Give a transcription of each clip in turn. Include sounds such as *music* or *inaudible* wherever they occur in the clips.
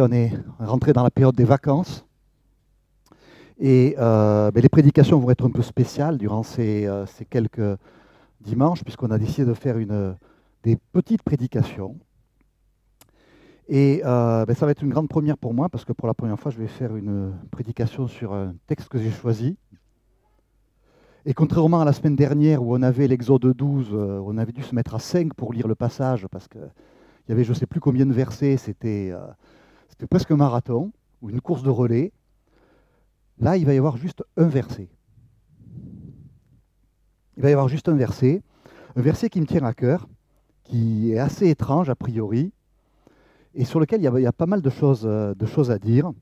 On est rentré dans la période des vacances. Et euh, ben, les prédications vont être un peu spéciales durant ces, euh, quelques dimanches, puisqu'on a décidé de faire des petites prédications. Et euh, ben, ça va être une grande première pour moi, parce que pour la première fois, je vais faire une prédication sur un texte que j'ai choisi. Et contrairement à la semaine dernière où on avait l'Exode 12, on avait dû se mettre à 5 pour lire le passage, parce qu'il y avait je ne sais plus combien de versets, c'était c'était presque un marathon ou une course de relais. Là, il va y avoir juste un verset. Il va y avoir juste un verset, un verset qui me tient à cœur, qui est assez étrange a priori, et sur lequel il y a, pas mal de choses, euh, de choses à dire.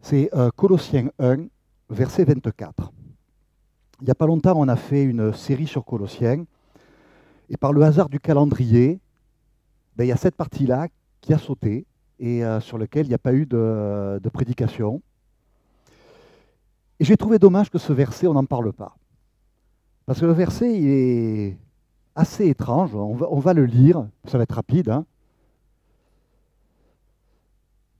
C'est euh, Colossiens 1, verset 24. Il n'y a pas longtemps, on a fait une série sur Colossiens, et par le hasard du calendrier, ben, il y a cette partie-là qui a sauté, et euh, sur lequel il n'y a pas eu de, prédication. Et j'ai trouvé dommage que ce verset, on n'en parle pas. Parce que le verset, il est assez étrange. On va, le lire, ça va être rapide. Hein.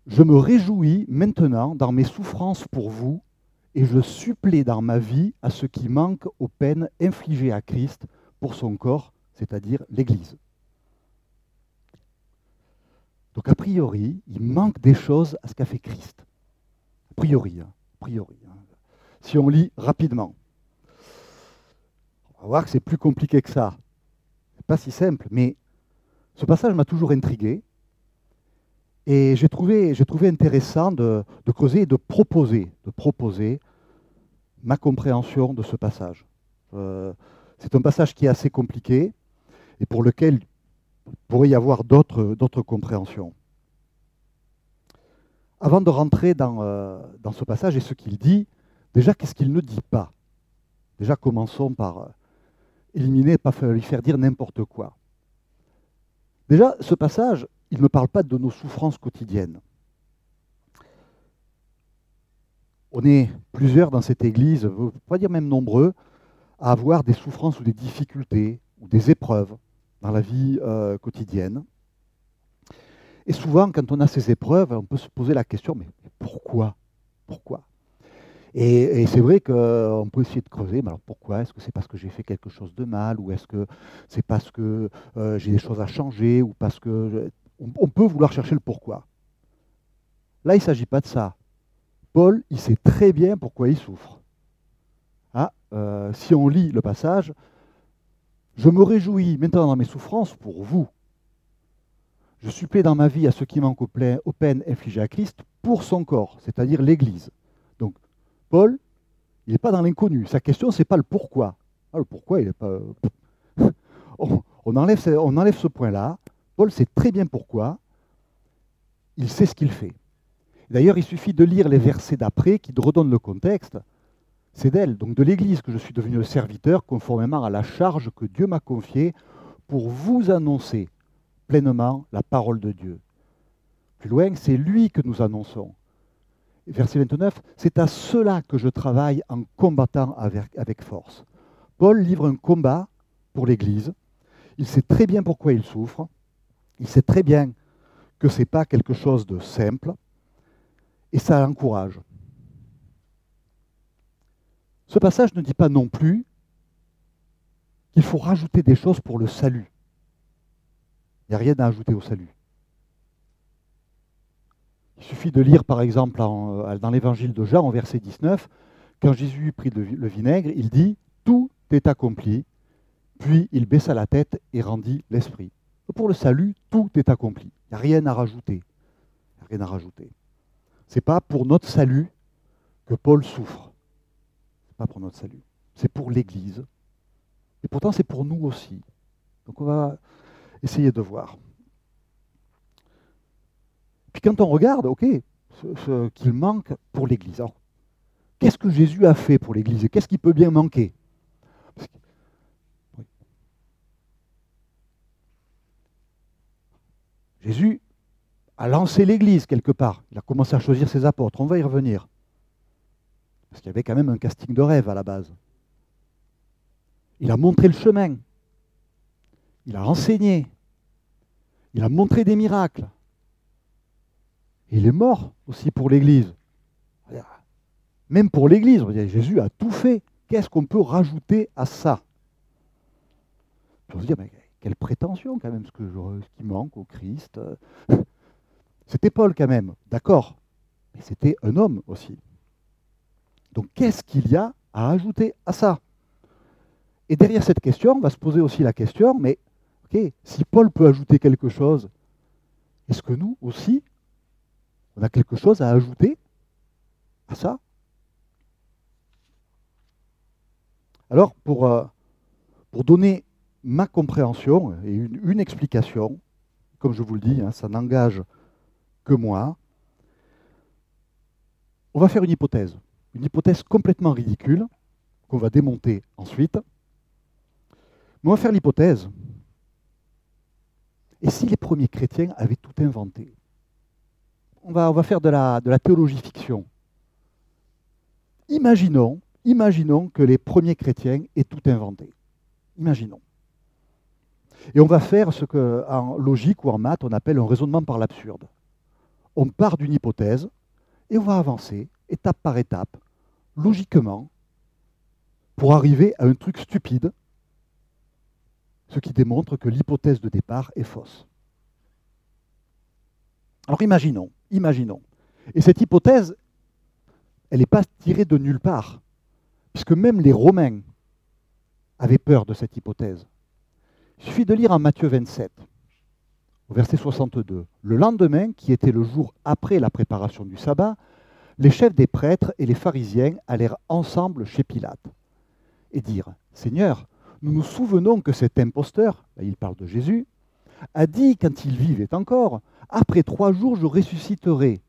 Je me réjouis maintenant dans mes souffrances pour vous, et je supplée dans ma vie à ce qui manque aux peines infligées à Christ pour son corps, c'est-à-dire l'Église. Donc a priori, il manque des choses à ce qu'a fait Christ. A priori, hein, a priori. Hein. Si on lit rapidement, on va voir que c'est plus compliqué que ça. C'est pas si simple, mais ce passage m'a toujours intrigué. Et j'ai trouvé, intéressant de, creuser et de proposer, de proposer ma compréhension de ce passage. Euh, c'est un passage qui est assez compliqué et pour lequel pourrait y avoir d'autres compréhensions. Avant de rentrer dans, euh, dans ce passage et ce qu'il dit, déjà, qu'est-ce qu'il ne dit pas? Déjà, commençons par euh, éliminer, pas lui faire dire n'importe quoi. Déjà, ce passage, il ne parle pas de nos souffrances quotidiennes. On est plusieurs dans cette église, on pas dire même nombreux, à avoir des souffrances ou des difficultés ou des épreuves dans la vie euh, quotidienne. Et souvent, quand on a ces épreuves, on peut se poser la question, mais pourquoi? Pourquoi? Et, c'est vrai qu'on peut essayer de creuser, mais alors pourquoi? Est-ce que c'est parce que j'ai fait quelque chose de mal? Ou est-ce que c'est parce que euh, j'ai des choses à changer? Ou parce que... On, peut vouloir chercher le pourquoi. Là, il ne s'agit pas de ça. Paul, il sait très bien pourquoi il souffre. Ah, euh, si on lit le passage, je me réjouis maintenant dans mes souffrances pour vous. Je supplée dans ma vie à ce qui manque aux peines infligées à Christ pour son corps, c'est-à-dire l'Église. Donc, Paul, il n'est pas dans l'inconnu. Sa question, ce n'est pas le pourquoi. Ah, le pourquoi, il n'est pas. *laughs* on, enlève, on enlève ce point-là. Paul sait très bien pourquoi. Il sait ce qu'il fait. D'ailleurs, il suffit de lire les versets d'après qui redonnent le contexte c'est d'elle, donc de l'Église, que je suis devenu le serviteur conformément à la charge que Dieu m'a confiée pour vous annoncer pleinement la parole de Dieu. Plus loin, c'est lui que nous annonçons. Verset 29, c'est à cela que je travaille en combattant avec, avec force. Paul livre un combat pour l'Église. Il sait très bien pourquoi il souffre. Il sait très bien que ce n'est pas quelque chose de simple. Et ça l'encourage. Ce passage ne dit pas non plus qu'il faut rajouter des choses pour le salut. Il n'y a rien à ajouter au salut. Il suffit de lire par exemple euh, dans l'évangile de Jean, en verset 19, quand Jésus prit le vinaigre, il dit Tout est accompli. Puis il baissa la tête et rendit l'esprit. Pour le salut, tout est accompli. Rien à rajouter. Il n'y a rien à rajouter. Ce n'est pas pour notre salut que Paul souffre pour notre salut, c'est pour l'Église. Et pourtant, c'est pour nous aussi. Donc on va essayer de voir. Puis quand on regarde, ok, ce, qu'il manque pour l'Église. Alors, qu'est-ce que Jésus a fait pour l'Église? Qu'est-ce qui peut bien manquer? Jésus a lancé l'Église quelque part. Il a commencé à choisir ses apôtres. On va y revenir. Parce qu'il y avait quand même un casting de rêve à la base. Il a montré le chemin. Il a enseigné. Il a montré des miracles. il est mort aussi pour l'Église. Même pour l'Église, Jésus a tout fait. Qu'est-ce qu'on peut rajouter à ça? On se dire, mais quelle prétention quand même, ce, qui manque au Christ. *laughs* C'était Paul quand même, d'accord, mais c'était un homme aussi. Donc qu'est-ce qu'il y a à ajouter à ça? Et derrière cette question, on va se poser aussi la question, mais ok, si Paul peut ajouter quelque chose, est-ce que nous aussi, on a quelque chose à ajouter à ça? Alors, pour, euh, pour donner ma compréhension et une, explication, comme je vous le dis, hein, ça n'engage que moi, on va faire une hypothèse une hypothèse complètement ridicule qu'on va démonter ensuite. Mais on va faire l'hypothèse. Et si les premiers chrétiens avaient tout inventé? On va, faire de la, théologie fiction. Imaginons, imaginons que les premiers chrétiens aient tout inventé. Imaginons. Et on va faire ce qu'en logique ou en maths on appelle un raisonnement par l'absurde. On part d'une hypothèse et on va avancer étape par étape, logiquement, pour arriver à un truc stupide, ce qui démontre que l'hypothèse de départ est fausse. Alors imaginons, imaginons. Et cette hypothèse, elle n'est pas tirée de nulle part, puisque même les Romains avaient peur de cette hypothèse. Il suffit de lire en Matthieu 27, au verset 62. Le lendemain, qui était le jour après la préparation du sabbat, les chefs des prêtres et les pharisiens allèrent ensemble chez Pilate et dirent Seigneur, nous nous souvenons que cet imposteur, là il parle de Jésus, a dit quand il vivait encore Après trois jours je ressusciterai.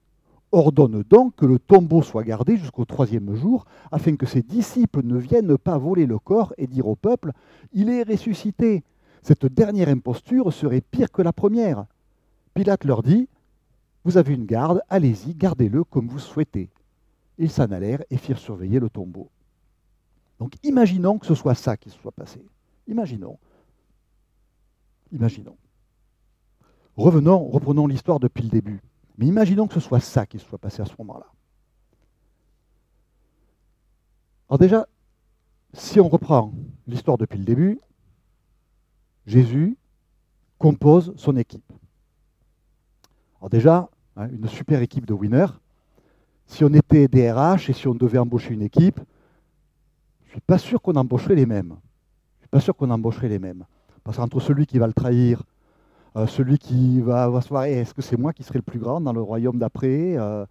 Ordonne donc que le tombeau soit gardé jusqu'au troisième jour, afin que ses disciples ne viennent pas voler le corps et dire au peuple Il est ressuscité. Cette dernière imposture serait pire que la première. Pilate leur dit vous avez une garde, allez-y, gardez-le comme vous souhaitez. Ils s'en allèrent et firent surveiller le tombeau. Donc imaginons que ce soit ça qui se soit passé. Imaginons. Imaginons. Revenons, reprenons l'histoire depuis le début. Mais imaginons que ce soit ça qui se soit passé à ce moment-là. Alors déjà, si on reprend l'histoire depuis le début, Jésus compose son équipe. Alors déjà, hein, une super équipe de winners. Si on était DRH et si on devait embaucher une équipe, je ne suis pas sûr qu'on embaucherait les mêmes. Je ne suis pas sûr qu'on embaucherait les mêmes. Parce qu'entre celui qui va le trahir, euh, celui qui va, se voir, est-ce que c'est moi qui serai le plus grand dans le royaume d'après euh,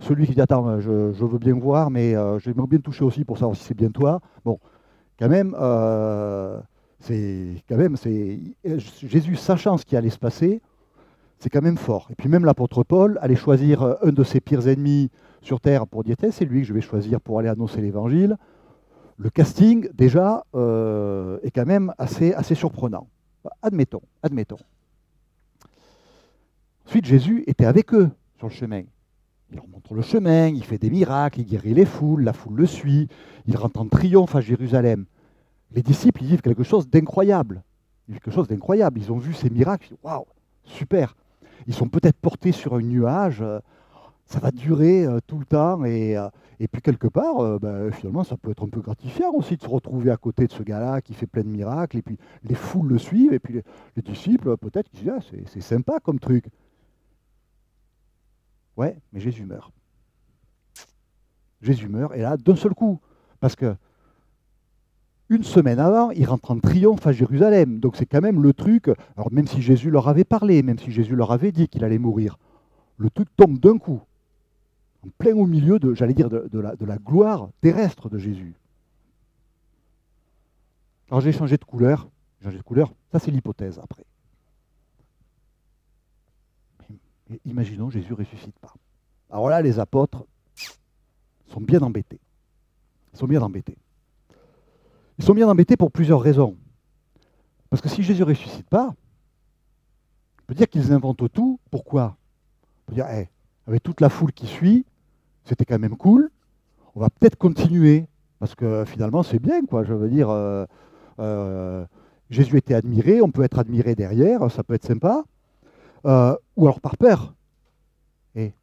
Celui qui dit, attends, je, veux bien voir, mais euh, j'aimerais bien toucher aussi pour savoir si c'est bien toi. Bon, quand même, c'est quand même, c'est Jésus, sachant ce qui allait se passer, c'est quand même fort. Et puis même l'apôtre Paul allait choisir euh, un de ses pires ennemis sur terre pour dire c'est lui que je vais choisir pour aller annoncer l'évangile. Le casting, déjà, euh, est quand même assez, assez surprenant. Admettons, admettons. Ensuite, Jésus était avec eux sur le chemin. Il leur montre le chemin, il fait des miracles, il guérit les foules, la foule le suit, il rentre en triomphe à Jérusalem. Les disciples, ils vivent quelque chose d'incroyable. Ils quelque chose d'incroyable. Ils ont vu ces miracles, waouh, super ils sont peut-être portés sur un nuage, euh, ça va durer euh, tout le temps, et, euh, puis quelque part, ben, finalement, ça peut être un peu gratifiant aussi de se retrouver à côté de ce gars-là qui fait plein de miracles, et puis les foules le suivent, et puis les, disciples, peut-être, qui disent, ah, c'est sympa comme truc. Ouais, mais Jésus meurt. Jésus meurt, et là, d'un seul coup, parce que une semaine avant, ils rentrent en triomphe à Jérusalem. Donc c'est quand même le truc, alors même si Jésus leur avait parlé, même si Jésus leur avait dit qu'il allait mourir, le truc tombe d'un coup, en plein au milieu de, j'allais dire, de, la, gloire terrestre de Jésus. Alors j'ai changé de couleur, changé de couleur, ça c'est l'hypothèse après. imaginons Jésus ressuscite pas. Alors là, les apôtres sont bien embêtés. Ils sont bien embêtés. Ils sont bien embêtés pour plusieurs raisons. Parce que si Jésus ne ressuscite pas, on peut dire qu'ils inventent tout. Pourquoi? On peut dire, hey, avec toute la foule qui suit, c'était quand même cool. On va peut-être continuer. Parce que finalement, c'est bien, quoi. Je veux dire, euh, euh, Jésus était admiré, on peut être admiré derrière, ça peut être sympa. Euh, ou alors par peur. Et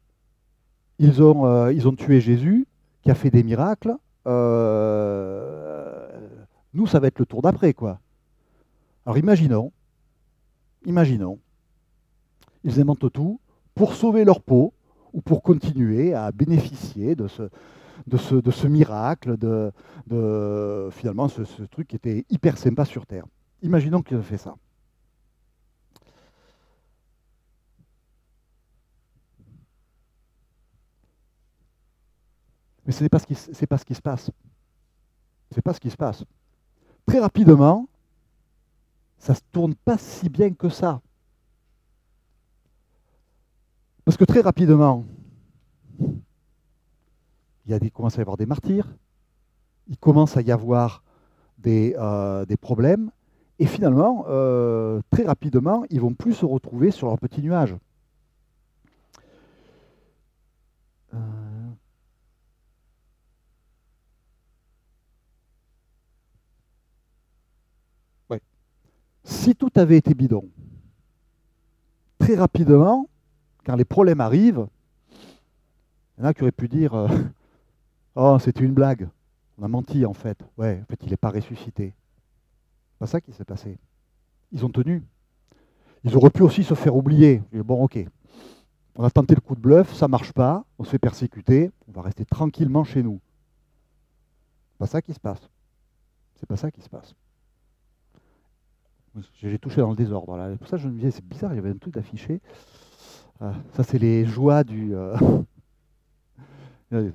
ils ont, euh, ils ont tué Jésus, qui a fait des miracles. Euh, nous, ça va être le tour d'après, quoi. Alors imaginons, imaginons, ils inventent tout pour sauver leur peau ou pour continuer à bénéficier de ce, miracle, de, finalement ce, truc qui était hyper sympa sur Terre. Imaginons qu'ils ont fait ça. Mais ce n'est pas, pas ce qui se passe. Ce n'est pas ce qui se passe. Très rapidement, ça ne se tourne pas si bien que ça. Parce que très rapidement, il, y a des, commence à y avoir des martyrs, il commence à y avoir des, euh, problèmes, et finalement, euh, très rapidement, ils vont plus se retrouver sur leur petit nuage. Si tout avait été bidon, très rapidement, quand les problèmes arrivent, il y en a qui auraient pu dire euh, *laughs* Oh, c'était une blague. On a menti en fait. Ouais, en fait, il n'est pas ressuscité. C'est pas ça qui s'est passé. Ils ont tenu. Ils auraient pu aussi se faire oublier. Bon, ok. On a tenté le coup de bluff, ça ne marche pas, on se fait persécuter, on va rester tranquillement chez nous. C'est pas ça qui se passe. C'est pas ça qui se passe. J'ai touché dans le désordre. Là. Pour ça, je me disais, c'est bizarre, il y avait un truc d'affiché. Ah, ça, c'est les joies du. Euh, *laughs*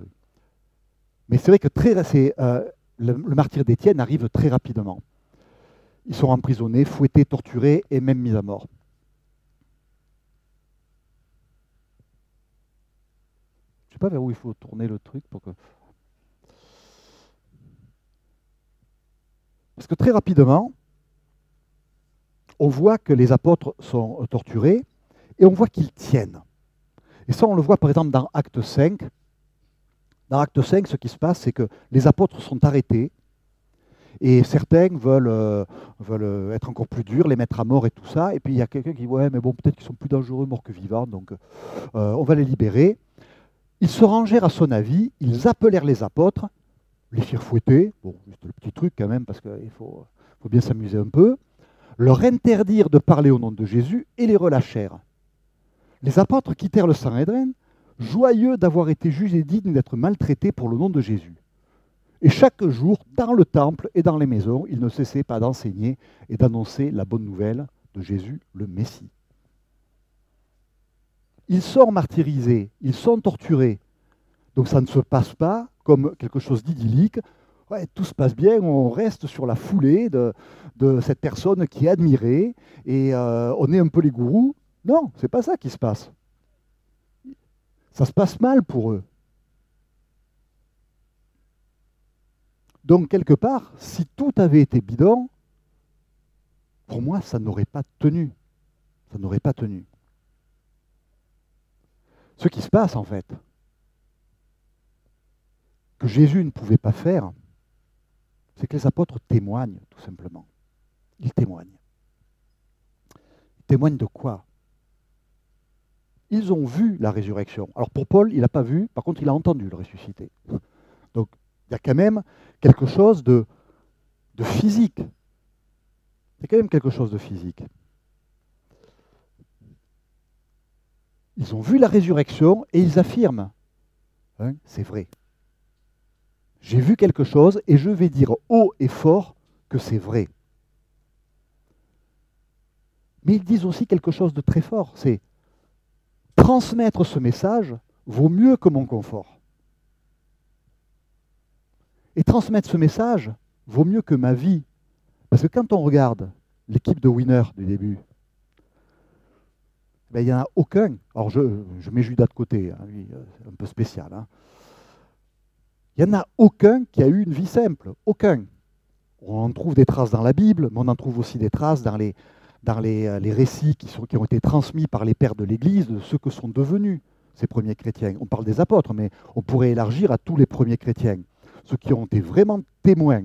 Mais c'est vrai que très, euh, le, le, martyr d'Étienne arrive très rapidement. Ils sont emprisonnés, fouettés, torturés et même mis à mort. Je ne sais pas vers où il faut tourner le truc pour que. Parce que très rapidement, on voit que les apôtres sont torturés et on voit qu'ils tiennent. Et ça, on le voit par exemple dans Acte 5. Dans Acte 5, ce qui se passe, c'est que les apôtres sont arrêtés et certains veulent, euh, veulent être encore plus durs, les mettre à mort et tout ça. Et puis il y a quelqu'un qui dit Ouais, mais bon, peut-être qu'ils sont plus dangereux morts que vivants, donc euh, on va les libérer. Ils se rangèrent à son avis, ils appelèrent les apôtres, les firent fouetter. Bon, c'est le petit truc quand même, parce qu'il faut bien s'amuser un peu leur interdirent de parler au nom de Jésus et les relâchèrent. Les apôtres quittèrent le Sanhédrin, joyeux d'avoir été jugés dignes d'être maltraités pour le nom de Jésus. Et chaque jour, dans le temple et dans les maisons, ils ne cessaient pas d'enseigner et d'annoncer la bonne nouvelle de Jésus le Messie. Ils sont martyrisés, ils sont torturés. Donc ça ne se passe pas comme quelque chose d'idyllique tout se passe bien, on reste sur la foulée de, cette personne qui est admirée et euh, on est un peu les gourous. Non, c'est pas ça qui se passe. Ça se passe mal pour eux. Donc, quelque part, si tout avait été bidon, pour moi, ça n'aurait pas tenu. Ça n'aurait pas tenu. Ce qui se passe, en fait, que Jésus ne pouvait pas faire, c'est que les apôtres témoignent, tout simplement. Ils témoignent. Ils témoignent de quoi? Ils ont vu la résurrection. Alors pour Paul, il n'a pas vu, par contre, il a entendu le ressuscité. Donc il y a quand même quelque chose de, de physique. Il y a quand même quelque chose de physique. Ils ont vu la résurrection et ils affirment, hein, c'est vrai, j'ai vu quelque chose et je vais dire haut et fort que c'est vrai. Mais ils disent aussi quelque chose de très fort, c'est transmettre ce message vaut mieux que mon confort. Et transmettre ce message vaut mieux que ma vie. Parce que quand on regarde l'équipe de Winner du début, ben, il n'y en a aucun. Alors je, mets Judas de côté, hein, lui, un peu spécial. Hein. Il n'y en a aucun qui a eu une vie simple. Aucun. On en trouve des traces dans la Bible, mais on en trouve aussi des traces dans les, euh, récits qui ont été transmis par les pères de l'Église de ce que sont devenus ces premiers chrétiens. On parle des apôtres, mais on pourrait élargir à tous les premiers chrétiens, ceux qui ont été vraiment témoins.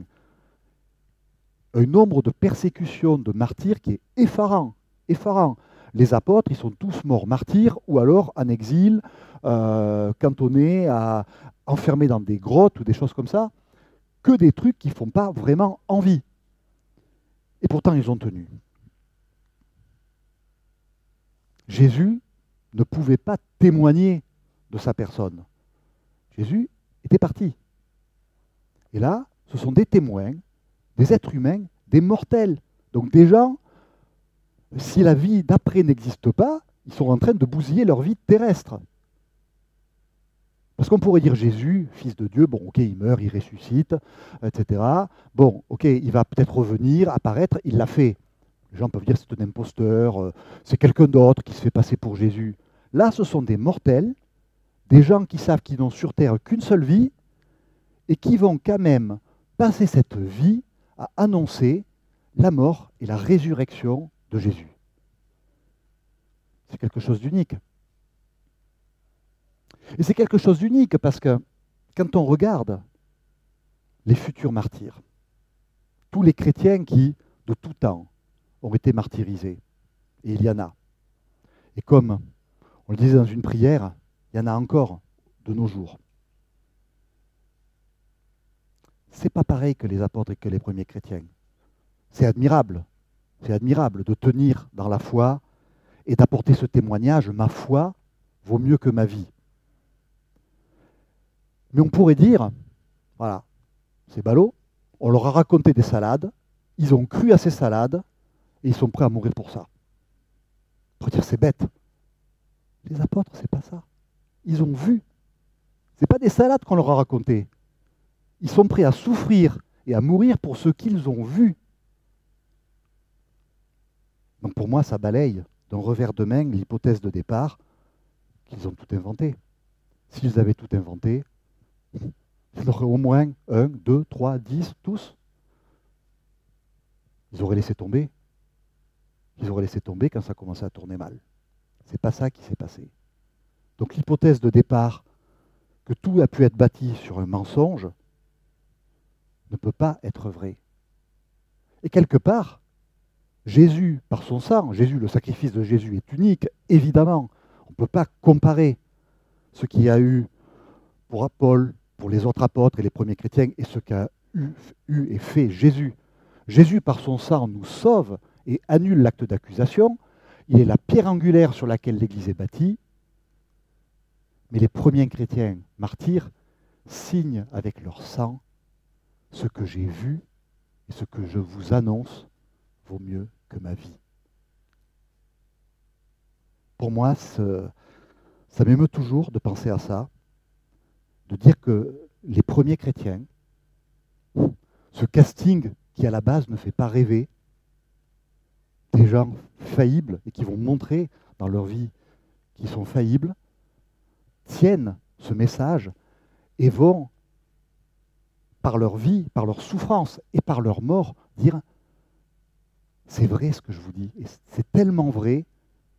Un nombre de persécutions, de martyrs qui est effarant. effarant. Les apôtres, ils sont tous morts martyrs ou alors en exil, euh, cantonnés, enfermés dans des grottes ou des choses comme ça. Que des trucs qui ne font pas vraiment envie. Et pourtant, ils ont tenu. Jésus ne pouvait pas témoigner de sa personne. Jésus était parti. Et là, ce sont des témoins, des êtres humains, des mortels. Donc des gens, si la vie d'après n'existe pas, ils sont en train de bousiller leur vie terrestre. Parce qu'on pourrait dire Jésus, fils de Dieu, bon, ok, il meurt, il ressuscite, etc. Bon, ok, il va peut-être revenir, apparaître, il l'a fait. Les gens peuvent dire c'est un imposteur, euh, c'est quelqu'un d'autre qui se fait passer pour Jésus. Là, ce sont des mortels, des gens qui savent qu'ils n'ont sur terre qu'une seule vie et qui vont quand même passer cette vie à annoncer la mort et la résurrection de Jésus. C'est quelque chose d'unique. Et c'est quelque chose d'unique parce que quand on regarde les futurs martyrs, tous les chrétiens qui, de tout temps, ont été martyrisés, et il y en a. Et comme on le disait dans une prière, il y en a encore de nos jours. C'est pas pareil que les apôtres et que les premiers chrétiens. C'est admirable. C'est admirable de tenir dans la foi et d'apporter ce témoignage. Ma foi vaut mieux que ma vie. Mais on pourrait dire, voilà, c'est ballot, on leur a raconté des salades, ils ont cru à ces salades et ils sont prêts à mourir pour ça. On pourrait dire, c'est bête. Les apôtres, c'est pas ça. Ils ont vu. Ce pas des salades qu'on leur a racontées. Ils sont prêts à souffrir et à mourir pour ce qu'ils ont vu. Donc pour moi, ça balaye d'un revers de main l'hypothèse de départ qu'ils ont tout inventé. S'ils avaient tout inventé, il y aurait au moins un, deux, trois, dix, tous. Ils auraient laissé tomber. Ils auraient laissé tomber quand ça commençait à tourner mal. C'est pas ça qui s'est passé. Donc l'hypothèse de départ que tout a pu être bâti sur un mensonge ne peut pas être vraie. Et quelque part, Jésus, par son sang, Jésus, le sacrifice de Jésus est unique, évidemment. On ne peut pas comparer ce qu'il y a eu pour Paul, pour les autres apôtres et les premiers chrétiens, et ce qu'a eu, eu, et fait Jésus. Jésus, par son sang, nous sauve et annule l'acte d'accusation. Il est la pierre angulaire sur laquelle l'Église est bâtie. Mais les premiers chrétiens martyrs signent avec leur sang ce que j'ai vu et ce que je vous annonce vaut mieux que ma vie. Pour moi, ça m'émeut toujours de penser à ça, de dire que les premiers chrétiens, ce casting qui à la base ne fait pas rêver, des gens faillibles et qui vont montrer dans leur vie qu'ils sont faillibles, tiennent ce message et vont, par leur vie, par leur souffrance et par leur mort, dire c'est vrai ce que je vous dis. Et c'est tellement vrai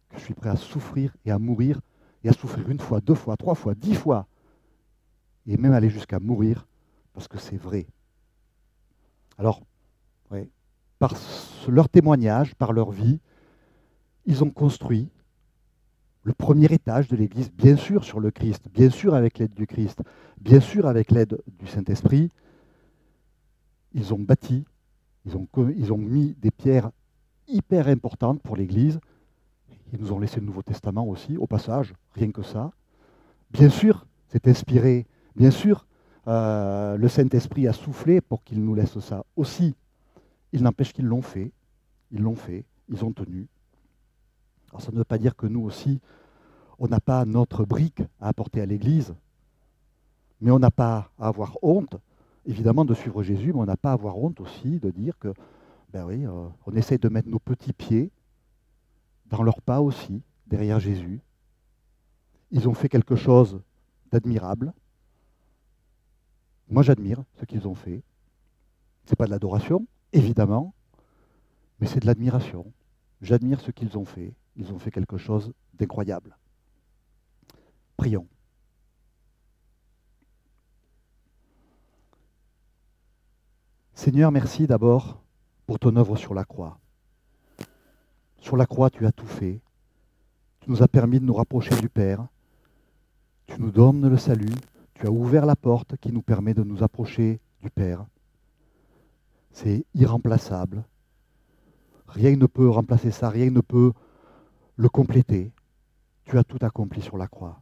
que je suis prêt à souffrir et à mourir, et à souffrir une fois, deux fois, trois fois, dix fois, et même aller jusqu'à mourir, parce que c'est vrai. Alors, par leur témoignage, par leur vie, ils ont construit le premier étage de l'Église, bien sûr sur le Christ, bien sûr avec l'aide du Christ, bien sûr avec l'aide du Saint-Esprit. Ils ont bâti, ils ont, ils ont mis des pierres hyper importante pour l'Église. Ils nous ont laissé le Nouveau Testament aussi, au passage, rien que ça. Bien sûr, c'est inspiré. Bien sûr, euh, le Saint-Esprit a soufflé pour qu'il nous laisse ça aussi. Il n'empêche qu'ils l'ont fait. Ils l'ont fait. Ils ont tenu. Alors ça ne veut pas dire que nous aussi, on n'a pas notre brique à apporter à l'Église. Mais on n'a pas à avoir honte, évidemment, de suivre Jésus, mais on n'a pas à avoir honte aussi de dire que ben oui, euh, on essaie de mettre nos petits pieds dans leurs pas aussi, derrière Jésus. Ils ont fait quelque chose d'admirable. Moi, j'admire ce qu'ils ont fait. Ce n'est pas de l'adoration, évidemment, mais c'est de l'admiration. J'admire ce qu'ils ont fait. Ils ont fait quelque chose d'incroyable. Prions. Seigneur, merci d'abord pour ton œuvre sur la croix. Sur la croix, tu as tout fait. Tu nous as permis de nous rapprocher du Père. Tu nous donnes le salut. Tu as ouvert la porte qui nous permet de nous approcher du Père. C'est irremplaçable. Rien ne peut remplacer ça, rien ne peut le compléter. Tu as tout accompli sur la croix.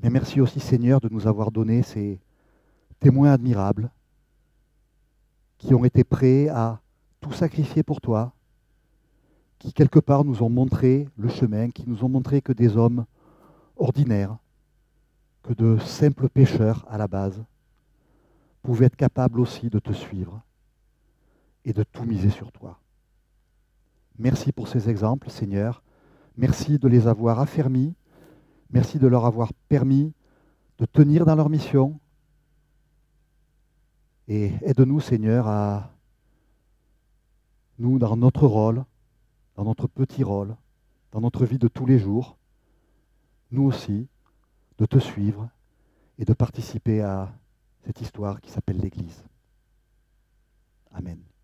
Mais merci aussi Seigneur de nous avoir donné ces témoins admirables qui ont été prêts à tout sacrifier pour toi, qui quelque part nous ont montré le chemin, qui nous ont montré que des hommes ordinaires, que de simples pécheurs à la base, pouvaient être capables aussi de te suivre et de tout miser sur toi. Merci pour ces exemples, Seigneur. Merci de les avoir affermis. Merci de leur avoir permis de tenir dans leur mission. Et aide-nous, Seigneur, à nous, dans notre rôle, dans notre petit rôle, dans notre vie de tous les jours, nous aussi, de te suivre et de participer à cette histoire qui s'appelle l'Église. Amen.